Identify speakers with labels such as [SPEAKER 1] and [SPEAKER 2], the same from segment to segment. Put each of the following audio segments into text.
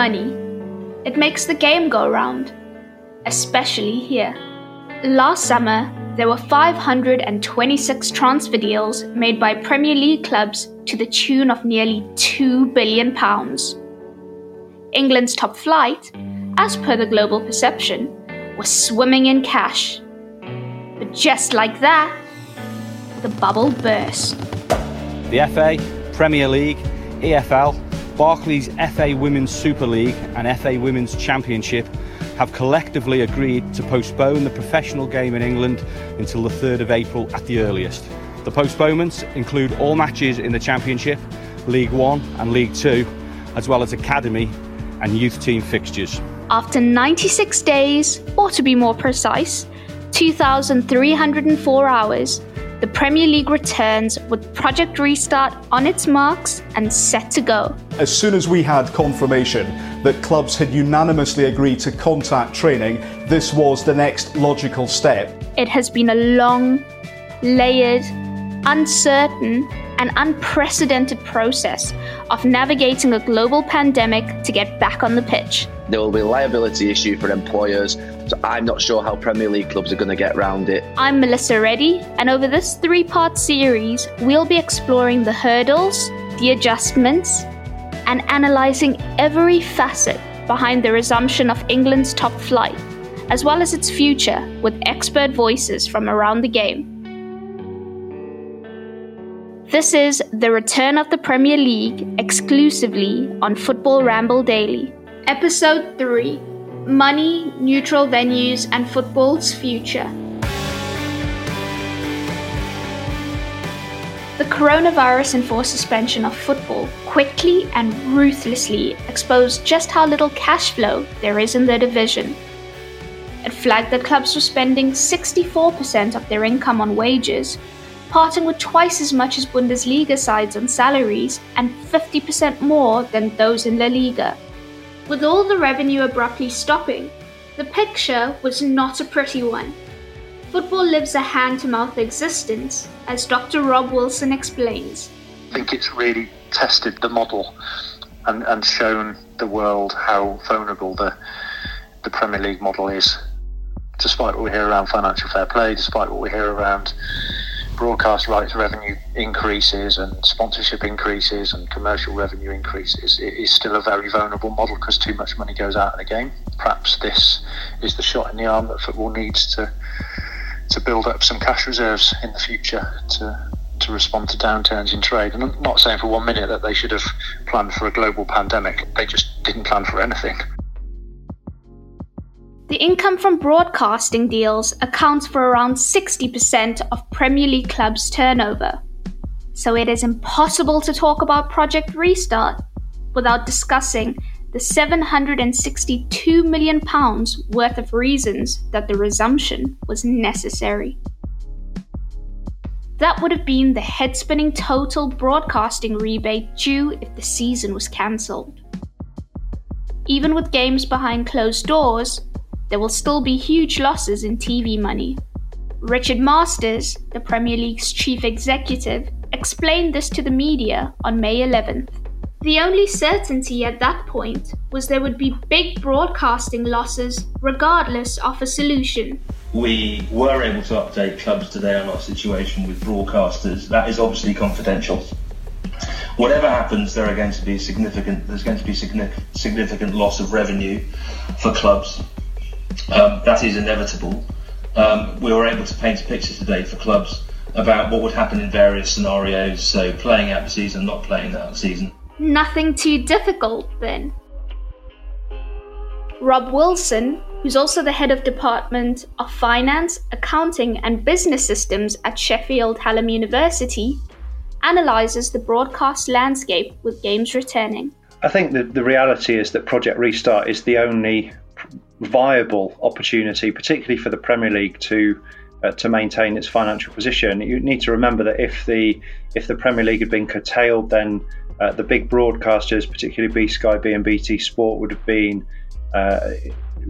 [SPEAKER 1] money. It makes the game go round, especially here. Last summer, there were 526 transfer deals made by Premier League clubs to the tune of nearly £2 billion. England's top flight, as per the global perception, was swimming in cash. But just like that, the bubble burst.
[SPEAKER 2] The FA, Premier League, EFL, Barclays FA Women's Super League, and FA Women's Championship have collectively agreed to postpone the professional game in England until the 3rd of April at the earliest. The postponements include all matches in the Championship, League One and League Two, as well as academy and youth team fixtures.
[SPEAKER 1] After 96 days, or to be more precise, 2,304 hours, the Premier League returns with Project Restart on its marks and set to go.
[SPEAKER 3] As soon as we had confirmation that clubs had unanimously agreed to contact training, this was the next logical step.
[SPEAKER 1] It has been a long, layered, uncertain, and unprecedented process of navigating a global pandemic to get back on the pitch.
[SPEAKER 4] There will be a liability issue for employers, so I'm not sure how Premier League clubs are going to get around it.
[SPEAKER 1] I'm Melissa Reddy, and over this three part series, we'll be exploring the hurdles, the adjustments, and analysing every facet behind the resumption of England's top flight, as well as its future, with expert voices from around the game. This is the return of the Premier League exclusively on Football Ramble Daily. Episode 3 Money, Neutral Venues, and Football's Future. The coronavirus enforced suspension of football quickly and ruthlessly exposed just how little cash flow there is in the division. It flagged that clubs were spending 64% of their income on wages, parting with twice as much as Bundesliga sides on salaries and 50% more than those in La Liga. With all the revenue abruptly stopping, the picture was not a pretty one. Football lives a hand to mouth existence, as Dr. Rob Wilson explains.
[SPEAKER 5] I think it's really tested the model and, and shown the world how vulnerable the, the Premier League model is. Despite what we hear around financial fair play, despite what we hear around broadcast rights revenue increases and sponsorship increases and commercial revenue increases, it is still a very vulnerable model because too much money goes out of the game. Perhaps this is the shot in the arm that football needs to to build up some cash reserves in the future to to respond to downturns in trade. And I'm not saying for one minute that they should have planned for a global pandemic. They just didn't plan for anything.
[SPEAKER 1] The income from broadcasting deals accounts for around 60% of Premier League clubs' turnover. So it is impossible to talk about Project Restart without discussing the £762 million worth of reasons that the resumption was necessary. That would have been the head spinning total broadcasting rebate due if the season was cancelled. Even with games behind closed doors, there will still be huge losses in TV money. Richard Masters, the Premier League's chief executive, explained this to the media on May 11th. The only certainty at that point was there would be big broadcasting losses regardless of a solution.
[SPEAKER 6] We were able to update clubs today on our situation with broadcasters. That is obviously confidential. Whatever happens, there are going to be significant. There's going to be significant, loss of revenue for clubs um, that is inevitable. Um, we were able to paint a picture today for clubs about what would happen in various scenarios, so playing out the season, not playing out the season.
[SPEAKER 1] Nothing too difficult, then. Rob Wilson, who's also the head of Department of Finance, Accounting and Business Systems at Sheffield Hallam University, analyses the broadcast landscape with games returning.
[SPEAKER 7] I think the, the reality is that Project Restart is the only viable opportunity, particularly for the Premier League to uh, to maintain its financial position. You need to remember that if the if the Premier League had been curtailed, then uh, the big broadcasters, particularly BSkyB and BT Sport, would have been uh,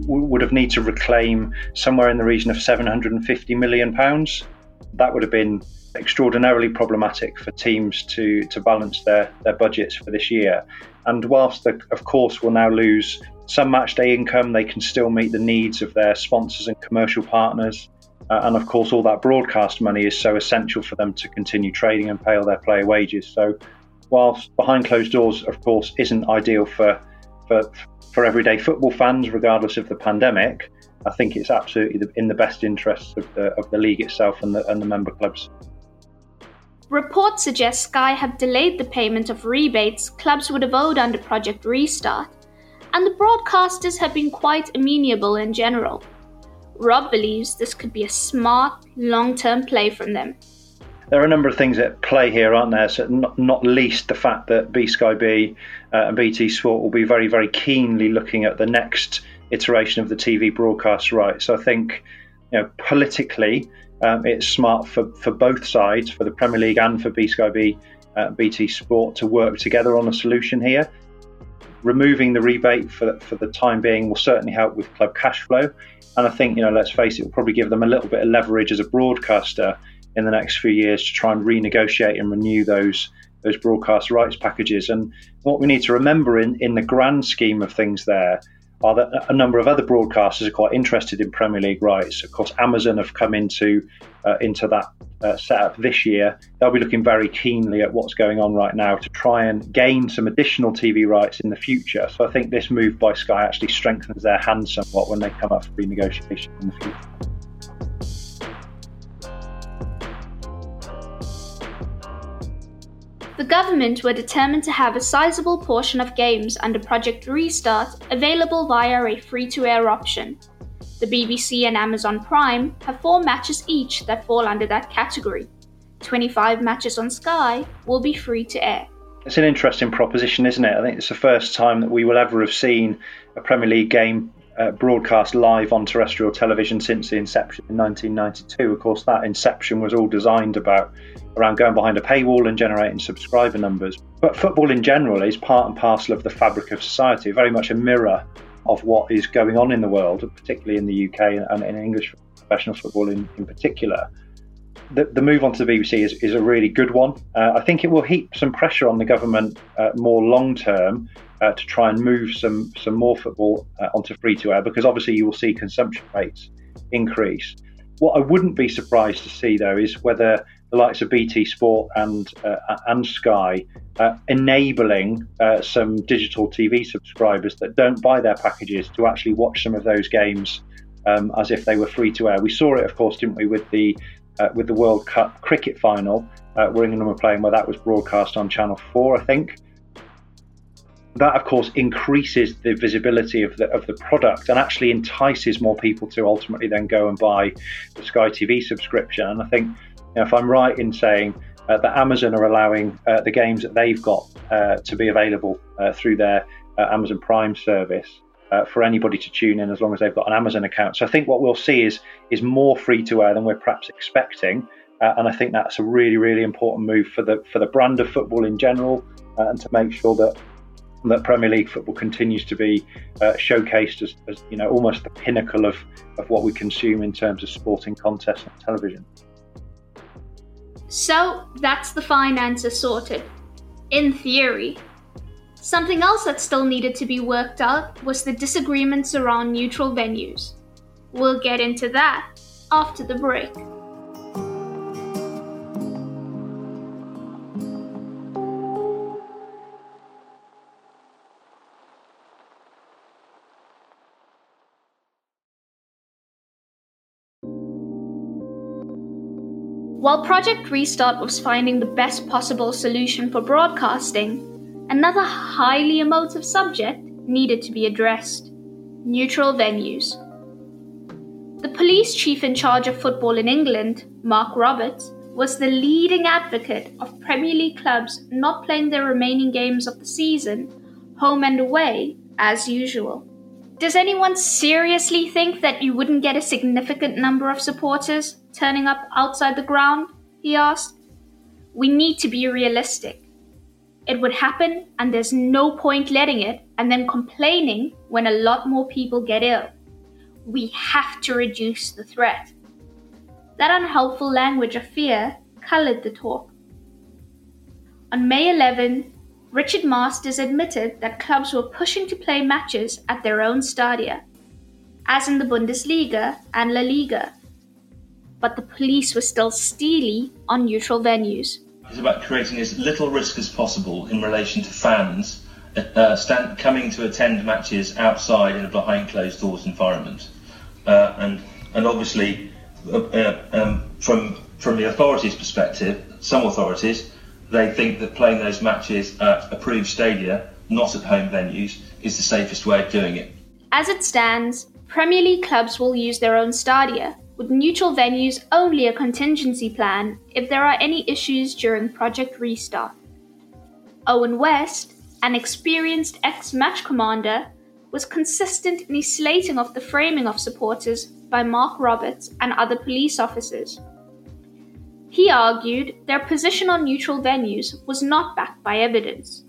[SPEAKER 7] would have need to reclaim somewhere in the region of 750 million pounds. That would have been extraordinarily problematic for teams to to balance their their budgets for this year. And whilst they, of course, we'll now lose some matchday income, they can still meet the needs of their sponsors and commercial partners. Uh, and of course, all that broadcast money is so essential for them to continue trading and pay all their player wages. So, whilst behind closed doors, of course, isn't ideal for for, for everyday football fans, regardless of the pandemic, I think it's absolutely in the best interests of the, of the league itself and the, and the member clubs.
[SPEAKER 1] Reports suggest Sky have delayed the payment of rebates clubs would have owed under Project Restart, and the broadcasters have been quite amenable in general. Rob believes this could be a smart, long term play from them.
[SPEAKER 7] There are a number of things at play here, aren't there? So not, not least the fact that BSkyB uh, and BT Sport will be very, very keenly looking at the next iteration of the TV broadcast rights. So I think, you know, politically, um, it's smart for, for both sides, for the Premier League and for BSkyB, uh, BT Sport, to work together on a solution here removing the rebate for, for the time being will certainly help with club cash flow. And I think, you know, let's face it, will probably give them a little bit of leverage as a broadcaster in the next few years to try and renegotiate and renew those those broadcast rights packages. And what we need to remember in, in the grand scheme of things there a number of other broadcasters are quite interested in Premier League rights. Of course, Amazon have come into uh, into that uh, setup this year. They'll be looking very keenly at what's going on right now to try and gain some additional TV rights in the future. So I think this move by Sky actually strengthens their hand somewhat when they come up for renegotiation in the future.
[SPEAKER 1] The government were determined to have a sizable portion of games under Project Restart available via a free to air option. The BBC and Amazon Prime have four matches each that fall under that category. 25 matches on Sky will be free to air.
[SPEAKER 7] It's an interesting proposition, isn't it? I think it's the first time that we will ever have seen a Premier League game uh, broadcast live on terrestrial television since the inception in 1992. Of course, that inception was all designed about around going behind a paywall and generating subscriber numbers. But football in general is part and parcel of the fabric of society, very much a mirror of what is going on in the world, particularly in the UK and in English professional football in, in particular. The, the, move on to the BBC is, is a really good one. Uh, I think it will heap some pressure on the government uh, more long term uh, to try and move some some more football uh, onto free to air because obviously you will see consumption rates increase. What I wouldn't be surprised to see though is whether the likes of BT Sport and uh, and Sky uh, enabling uh, some digital TV subscribers that don't buy their packages to actually watch some of those games um, as if they were free to air. We saw it, of course, didn't we, with the uh, with the World Cup cricket final uh, where England were playing, where that was broadcast on Channel Four, I think. That, of course, increases the visibility of the of the product and actually entices more people to ultimately then go and buy the Sky TV subscription. And I think know, if I'm right in saying uh, that Amazon are allowing uh, the games that they've got uh, to be available uh, through their uh, Amazon Prime service uh, for anybody to tune in as long as they've got an Amazon account. So I think what we'll see is is more free to air than we're perhaps expecting, and I think that's a really really important move for the for the brand of football in general, and to make sure that that Premier League football continues to be uh, showcased as, as, you know almost the pinnacle of, of what we consume in terms of sporting contests on television.
[SPEAKER 1] So that's the finances sorted. In theory. Something else that still needed to be worked out was the disagreements around neutral venues. We'll get into that after the break. While Project Restart was finding the best possible solution for broadcasting, another highly emotive subject needed to be addressed neutral venues. The police chief in charge of football in England, Mark Roberts, was the leading advocate of Premier League clubs not playing their remaining games of the season, home and away, as usual. Does anyone seriously think that you wouldn't get a significant number of supporters turning up outside the ground? He asked. We need to be realistic. It would happen, and there's no point letting it and then complaining when a lot more people get ill. We have to reduce the threat. That unhelpful language of fear colored the talk. On May 11, Richard Masters admitted that clubs were pushing to play matches at their own stadia, as in the Bundesliga and La Liga. But the police were still steely on neutral venues.
[SPEAKER 6] It's about creating as little risk as possible in relation to fans uh, stand, coming to attend matches outside in a behind closed doors environment. Uh, and, and obviously, uh, uh um, from, from the authorities' perspective, some authorities, they think that playing those matches at approved stadia, not at home venues, is the safest way of doing it.
[SPEAKER 1] As it stands, Premier League clubs will use their own stadia, with neutral venues only a contingency plan if there are any issues during Project Restart. Owen West, an experienced ex match commander, was consistent in his slating of the framing of supporters by Mark Roberts and other police officers. He argued their position on neutral venues was not backed by evidence.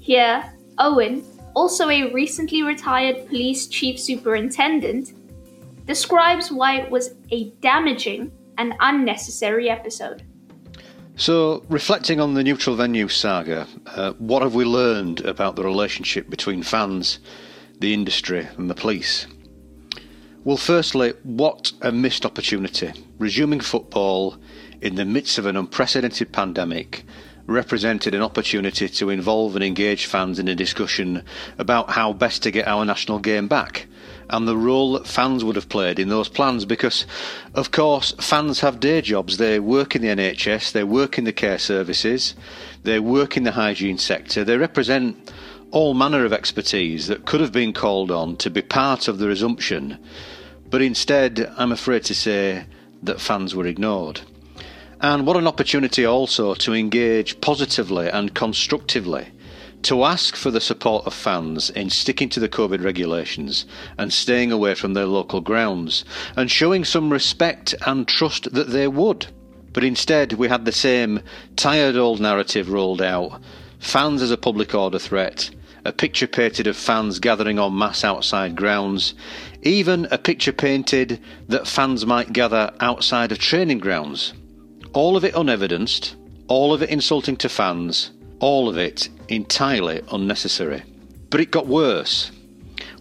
[SPEAKER 1] Here, Owen, also a recently retired police chief superintendent, describes why it was a damaging and unnecessary episode.
[SPEAKER 8] So, reflecting on the neutral venue saga, uh, what have we learned about the relationship between fans, the industry, and the police? Well, firstly, what a missed opportunity. Resuming football in the midst of an unprecedented pandemic represented an opportunity to involve and engage fans in a discussion about how best to get our national game back and the role that fans would have played in those plans because, of course, fans have day jobs. They work in the NHS, they work in the care services, they work in the hygiene sector, they represent all manner of expertise that could have been called on to be part of the resumption, but instead, I'm afraid to say that fans were ignored. And what an opportunity also to engage positively and constructively, to ask for the support of fans in sticking to the COVID regulations and staying away from their local grounds, and showing some respect and trust that they would. But instead, we had the same tired old narrative rolled out fans as a public order threat, a picture painted of fans gathering en masse outside grounds, even a picture painted that fans might gather outside of training grounds. All of it unevidenced, all of it insulting to fans, all of it entirely unnecessary. But it got worse.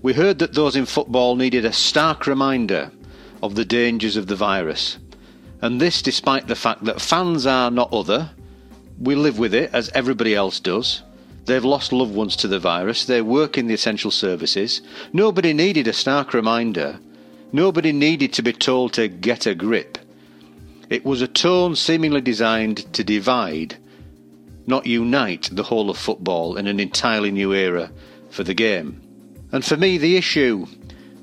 [SPEAKER 8] We heard that those in football needed a stark reminder of the dangers of the virus. And this despite the fact that fans are not other. We live with it as everybody else does. They've lost loved ones to the virus. They work in the essential services. Nobody needed a stark reminder. Nobody needed to be told to get a grip. It was a tone seemingly designed to divide, not unite the whole of football in an entirely new era for the game. And for me, the issue,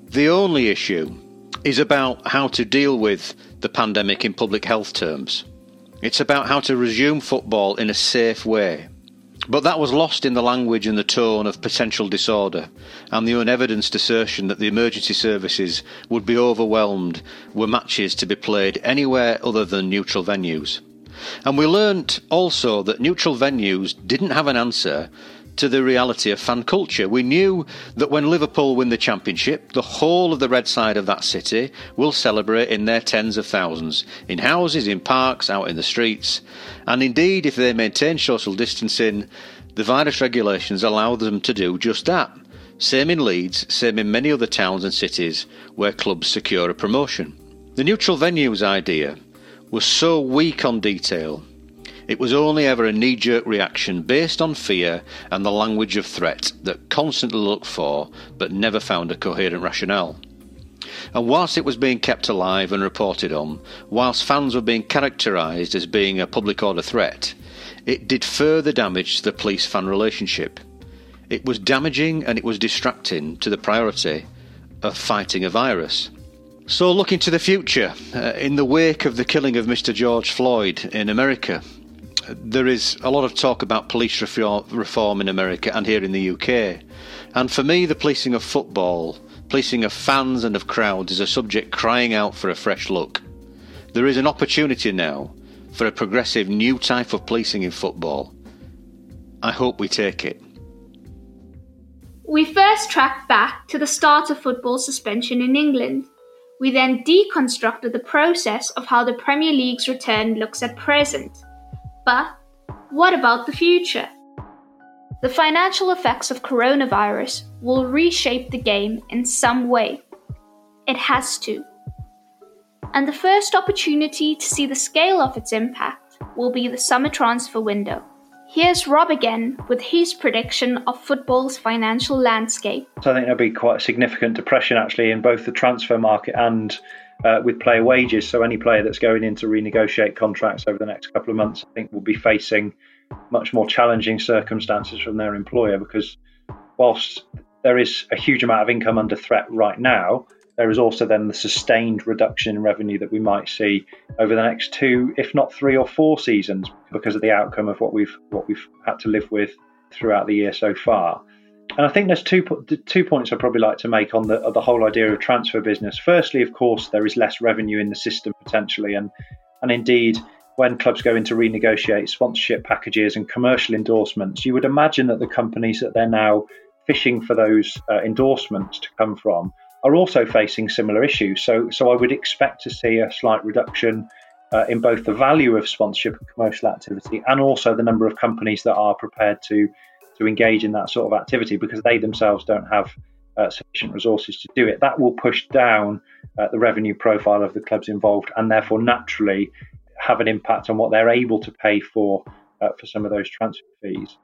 [SPEAKER 8] the only issue, is about how to deal with the pandemic in public health terms. It's about how to resume football in a safe way. But that was lost in the language and the tone of potential disorder, and the unevidenced assertion that the emergency services would be overwhelmed were matches to be played anywhere other than neutral venues. And we learnt also that neutral venues didn't have an answer to the reality of fan culture. We knew that when Liverpool win the championship, the whole of the red side of that city will celebrate in their tens of thousands, in houses, in parks, out in the streets. And indeed, if they maintain social distancing, the virus regulations allow them to do just that. Same in Leeds, same in many other towns and cities where clubs secure a promotion. The neutral venues idea was so weak on detail it was only ever a knee jerk reaction based on fear and the language of threat that constantly looked for but never found a coherent rationale. And whilst it was being kept alive and reported on, whilst fans were being characterised as being a public order threat, it did further damage to the police fan relationship. It was damaging and it was distracting to the priority of fighting a virus. So, looking to the future, uh, in the wake of the killing of Mr. George Floyd in America, there is a lot of talk about police reform in America and here in the UK. And for me, the policing of football, policing of fans and of crowds is a subject crying out for a fresh look. There is an opportunity now for a progressive new type of policing in football. I hope we take it.
[SPEAKER 1] We first tracked back to the start of football suspension in England. We then deconstructed the process of how the Premier League's return looks at present. But what about the future? The financial effects of coronavirus will reshape the game in some way. It has to. And the first opportunity to see the scale of its impact will be the summer transfer window. Here's Rob again with his prediction of football's financial landscape.
[SPEAKER 7] So I think there'll be quite a significant depression actually in both the transfer market and uh, with player wages. So any player that's going in to renegotiate contracts over the next couple of months, I think will be facing much more challenging circumstances from their employer because whilst there is a huge amount of income under threat right now, there is also then the sustained reduction in revenue that we might see over the next two, if not three or four seasons, because of the outcome of what we've what we've had to live with throughout the year so far. And I think there's two two points I'd probably like to make on the the whole idea of transfer business. Firstly, of course, there is less revenue in the system potentially, and and indeed when clubs go in to renegotiate sponsorship packages and commercial endorsements, you would imagine that the companies that they're now fishing for those uh, endorsements to come from are also facing similar issues. So, so I would expect to see a slight reduction uh, in both the value of sponsorship and commercial activity, and also the number of companies that are prepared to to engage in that sort of activity because they themselves don't have uh, sufficient resources to do it. That will push down uh, the revenue profile of the clubs involved, and therefore naturally have an impact on what they're able to pay for uh, for some of those transfer fees.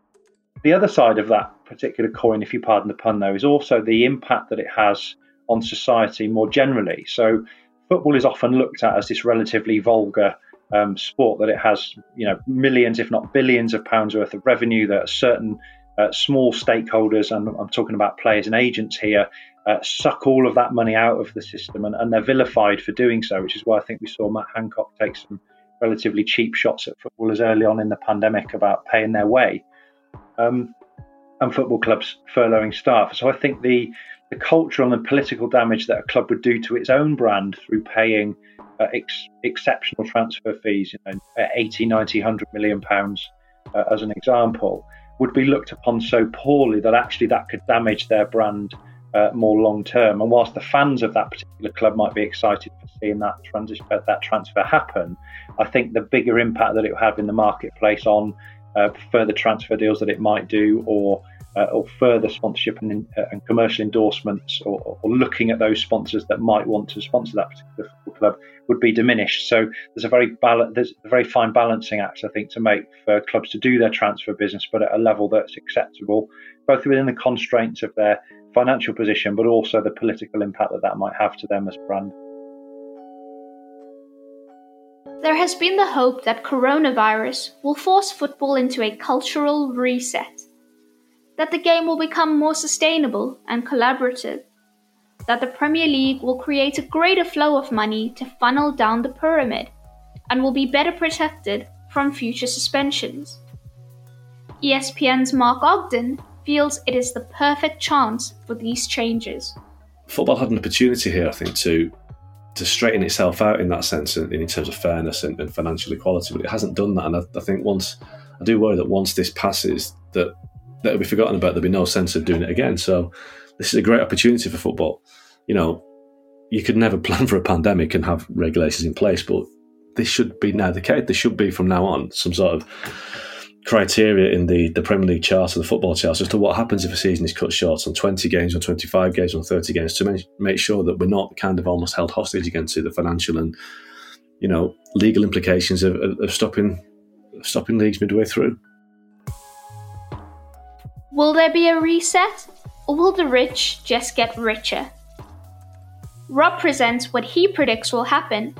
[SPEAKER 7] The other side of that particular coin, if you pardon the pun, though, is also the impact that it has on society more generally. So, football is often looked at as this relatively vulgar um, sport that it has, you know, millions, if not billions, of pounds worth of revenue. That certain uh, small stakeholders, and I'm talking about players and agents here, uh, suck all of that money out of the system, and, and, they're vilified for doing so. Which is why I think we saw Matt Hancock take some relatively cheap shots at footballers early on in the pandemic about paying their way, um, and football clubs furloughing staff. So I think the the cultural and political damage that a club would do to its own brand through paying uh, ex- exceptional transfer fees, you know, 80, 90, 100 million pounds, uh, as an example, would be looked upon so poorly that actually that could damage their brand uh, more long term. And whilst the fans of that particular club might be excited for seeing that transition, uh, that transfer happen, I think the bigger impact that it would have in the marketplace on uh, further transfer deals that it might do, or uh, or further sponsorship and, uh, and commercial endorsements or, or, looking at those sponsors that might want to sponsor that particular football club would be diminished. So there's a very bal- there's a very fine balancing act I think to make for clubs to do their transfer business, but at a level that's acceptable, both within the constraints of their financial position, but also the political impact that that might have to them as brand.
[SPEAKER 1] There has been the hope that coronavirus will force football into a cultural reset that the game will become more sustainable and collaborative, that the Premier League will create a greater flow of money to funnel down the pyramid, and will be better protected from future suspensions. ESPN's Mark Ogden feels it is the perfect chance for these changes.
[SPEAKER 9] Football had an opportunity here, I think, to to straighten itself out in that sense, in, in terms of fairness and, and, financial equality, but it hasn't done that. And I, I think once I do worry that once this passes, that that'll be forgotten about. There'll be no sense of doing it again. So this is a great opportunity for football. You know, you could never plan for a pandemic and have regulations in place, but this should be now the case. There should be from now on some sort of criteria in the, the Premier League chart or the football chart as to what happens if a season is cut short on 20 games, on 25 games, on 30 games to make, make sure that we're not kind of almost held hostage again to the financial and, you know, legal implications of, of stopping stopping leagues midway through.
[SPEAKER 1] Will there be a reset, or will the rich just get richer? Rob presents what he predicts will happen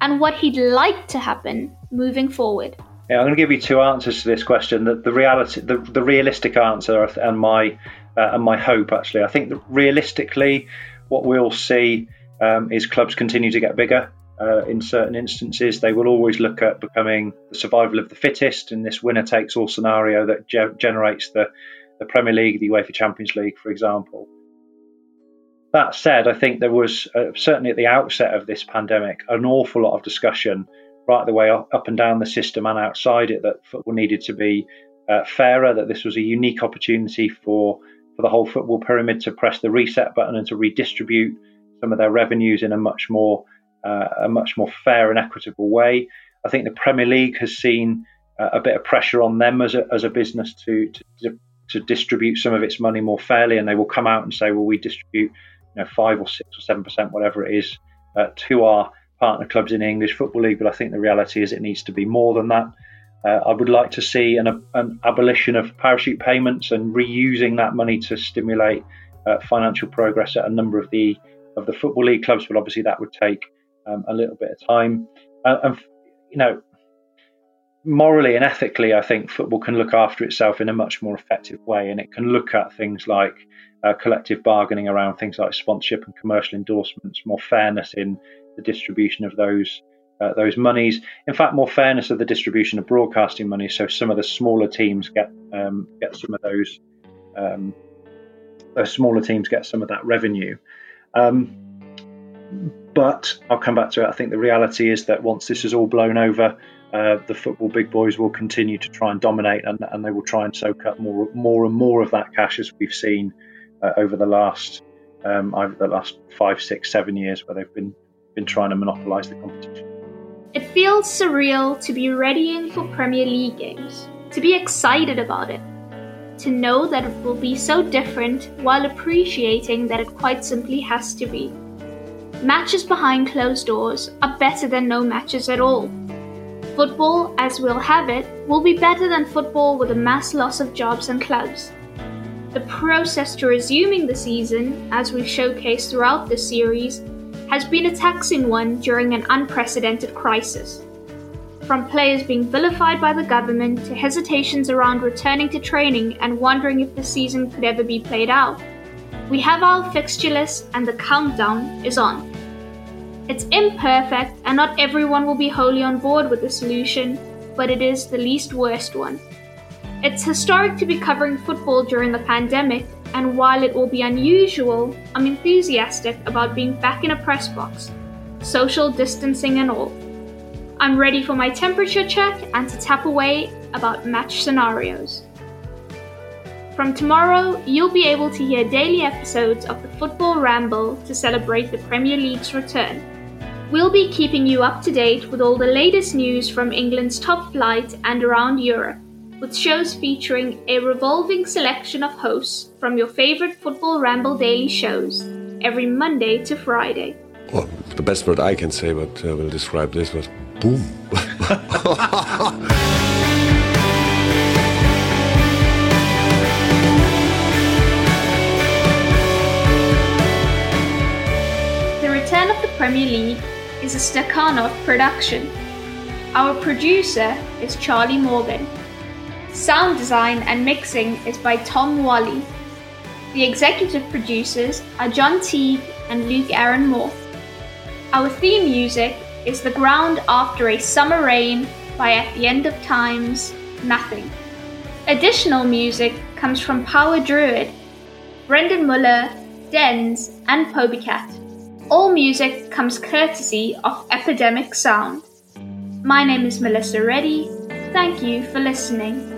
[SPEAKER 1] and what he'd like to happen moving forward.
[SPEAKER 7] Yeah, I'm going to give you two answers to this question. The, the reality, the, the realistic answer, and my uh, and my hope actually. I think realistically, what we'll see um, is clubs continue to get bigger. Uh, in certain instances, they will always look at becoming the survival of the fittest in this winner takes all scenario that ge- generates the the Premier League, the UEFA Champions League, for example. That said, I think there was uh, certainly at the outset of this pandemic an awful lot of discussion right the way up, up and down the system and outside it that football needed to be uh, fairer, that this was a unique opportunity for, for the whole football pyramid to press the reset button and to redistribute some of their revenues in a much more uh, a much more fair and equitable way. I think the Premier League has seen uh, a bit of pressure on them as a, as a business to, to, to distribute some of its money more fairly, and they will come out and say, well, we distribute you know five or six or seven percent, whatever it is, uh, to our partner clubs in the English Football League. But I think the reality is it needs to be more than that. Uh, I would like to see an, an, abolition of parachute payments and reusing that money to stimulate uh, financial progress at a number of the of the football league clubs. But obviously, that would take um, a little bit of time. Uh, and you know, morally and ethically, I think football can look after itself in a much more effective way, and it can look at things like uh, collective bargaining around things like sponsorship and commercial endorsements, more fairness in the distribution of those uh, those monies. In fact, more fairness of the distribution of broadcasting money, so some of the smaller teams get um, get some of those um, those smaller teams get some of that revenue. Um, but I'll come back to it. I think the reality is that once this is all blown over, uh, the football big boys will continue to try and dominate, and, and, they will try and soak up more, more and more of that cash, as we've seen uh, over the last um, over the last five, six, seven years, where they've been been trying to monopolise the competition.
[SPEAKER 1] It feels surreal to be readying for Premier League games, to be excited about it, to know that it will be so different while appreciating that it quite simply has to be. Matches behind closed doors are better than no matches at all. Football, as we'll have it, will be better than football with a mass loss of jobs and clubs. The process to resuming the season, as we've showcased throughout this series, has been a taxing one during an unprecedented crisis. From players being vilified by the government to hesitations around returning to training and wondering if the season could ever be played out, we have our fixture list and the countdown is on. It's imperfect and not everyone will be wholly on board with the solution, but it is the least worst one. It's historic to be covering football during the pandemic and while it will be unusual, I'm enthusiastic about being back in a press box, social distancing and all. I'm ready for my temperature check and to tap away about match scenarios. From tomorrow, you'll be able to hear daily episodes of the Football Ramble to celebrate the Premier League's return. We'll be keeping you up to date with all the latest news from England's top flight and around Europe with shows featuring a revolving selection of hosts from your favorite Football Ramble daily shows every Monday to Friday.
[SPEAKER 10] Well, the best word I can say, but uh, will describe this was boom.
[SPEAKER 1] the return of the Premier League is a Stakhanov production. Our producer is Charlie Morgan. Sound design and mixing is by Tom Wally. The executive producers are John Teague and Luke Aaron Moore. Our theme music is The Ground After a Summer Rain by At the End of Times, Nothing. Additional music comes from Power Druid, Brendan Muller, Dens, and Pobycat. All music comes courtesy of Epidemic Sound. My name is Melissa Reddy. Thank you for listening.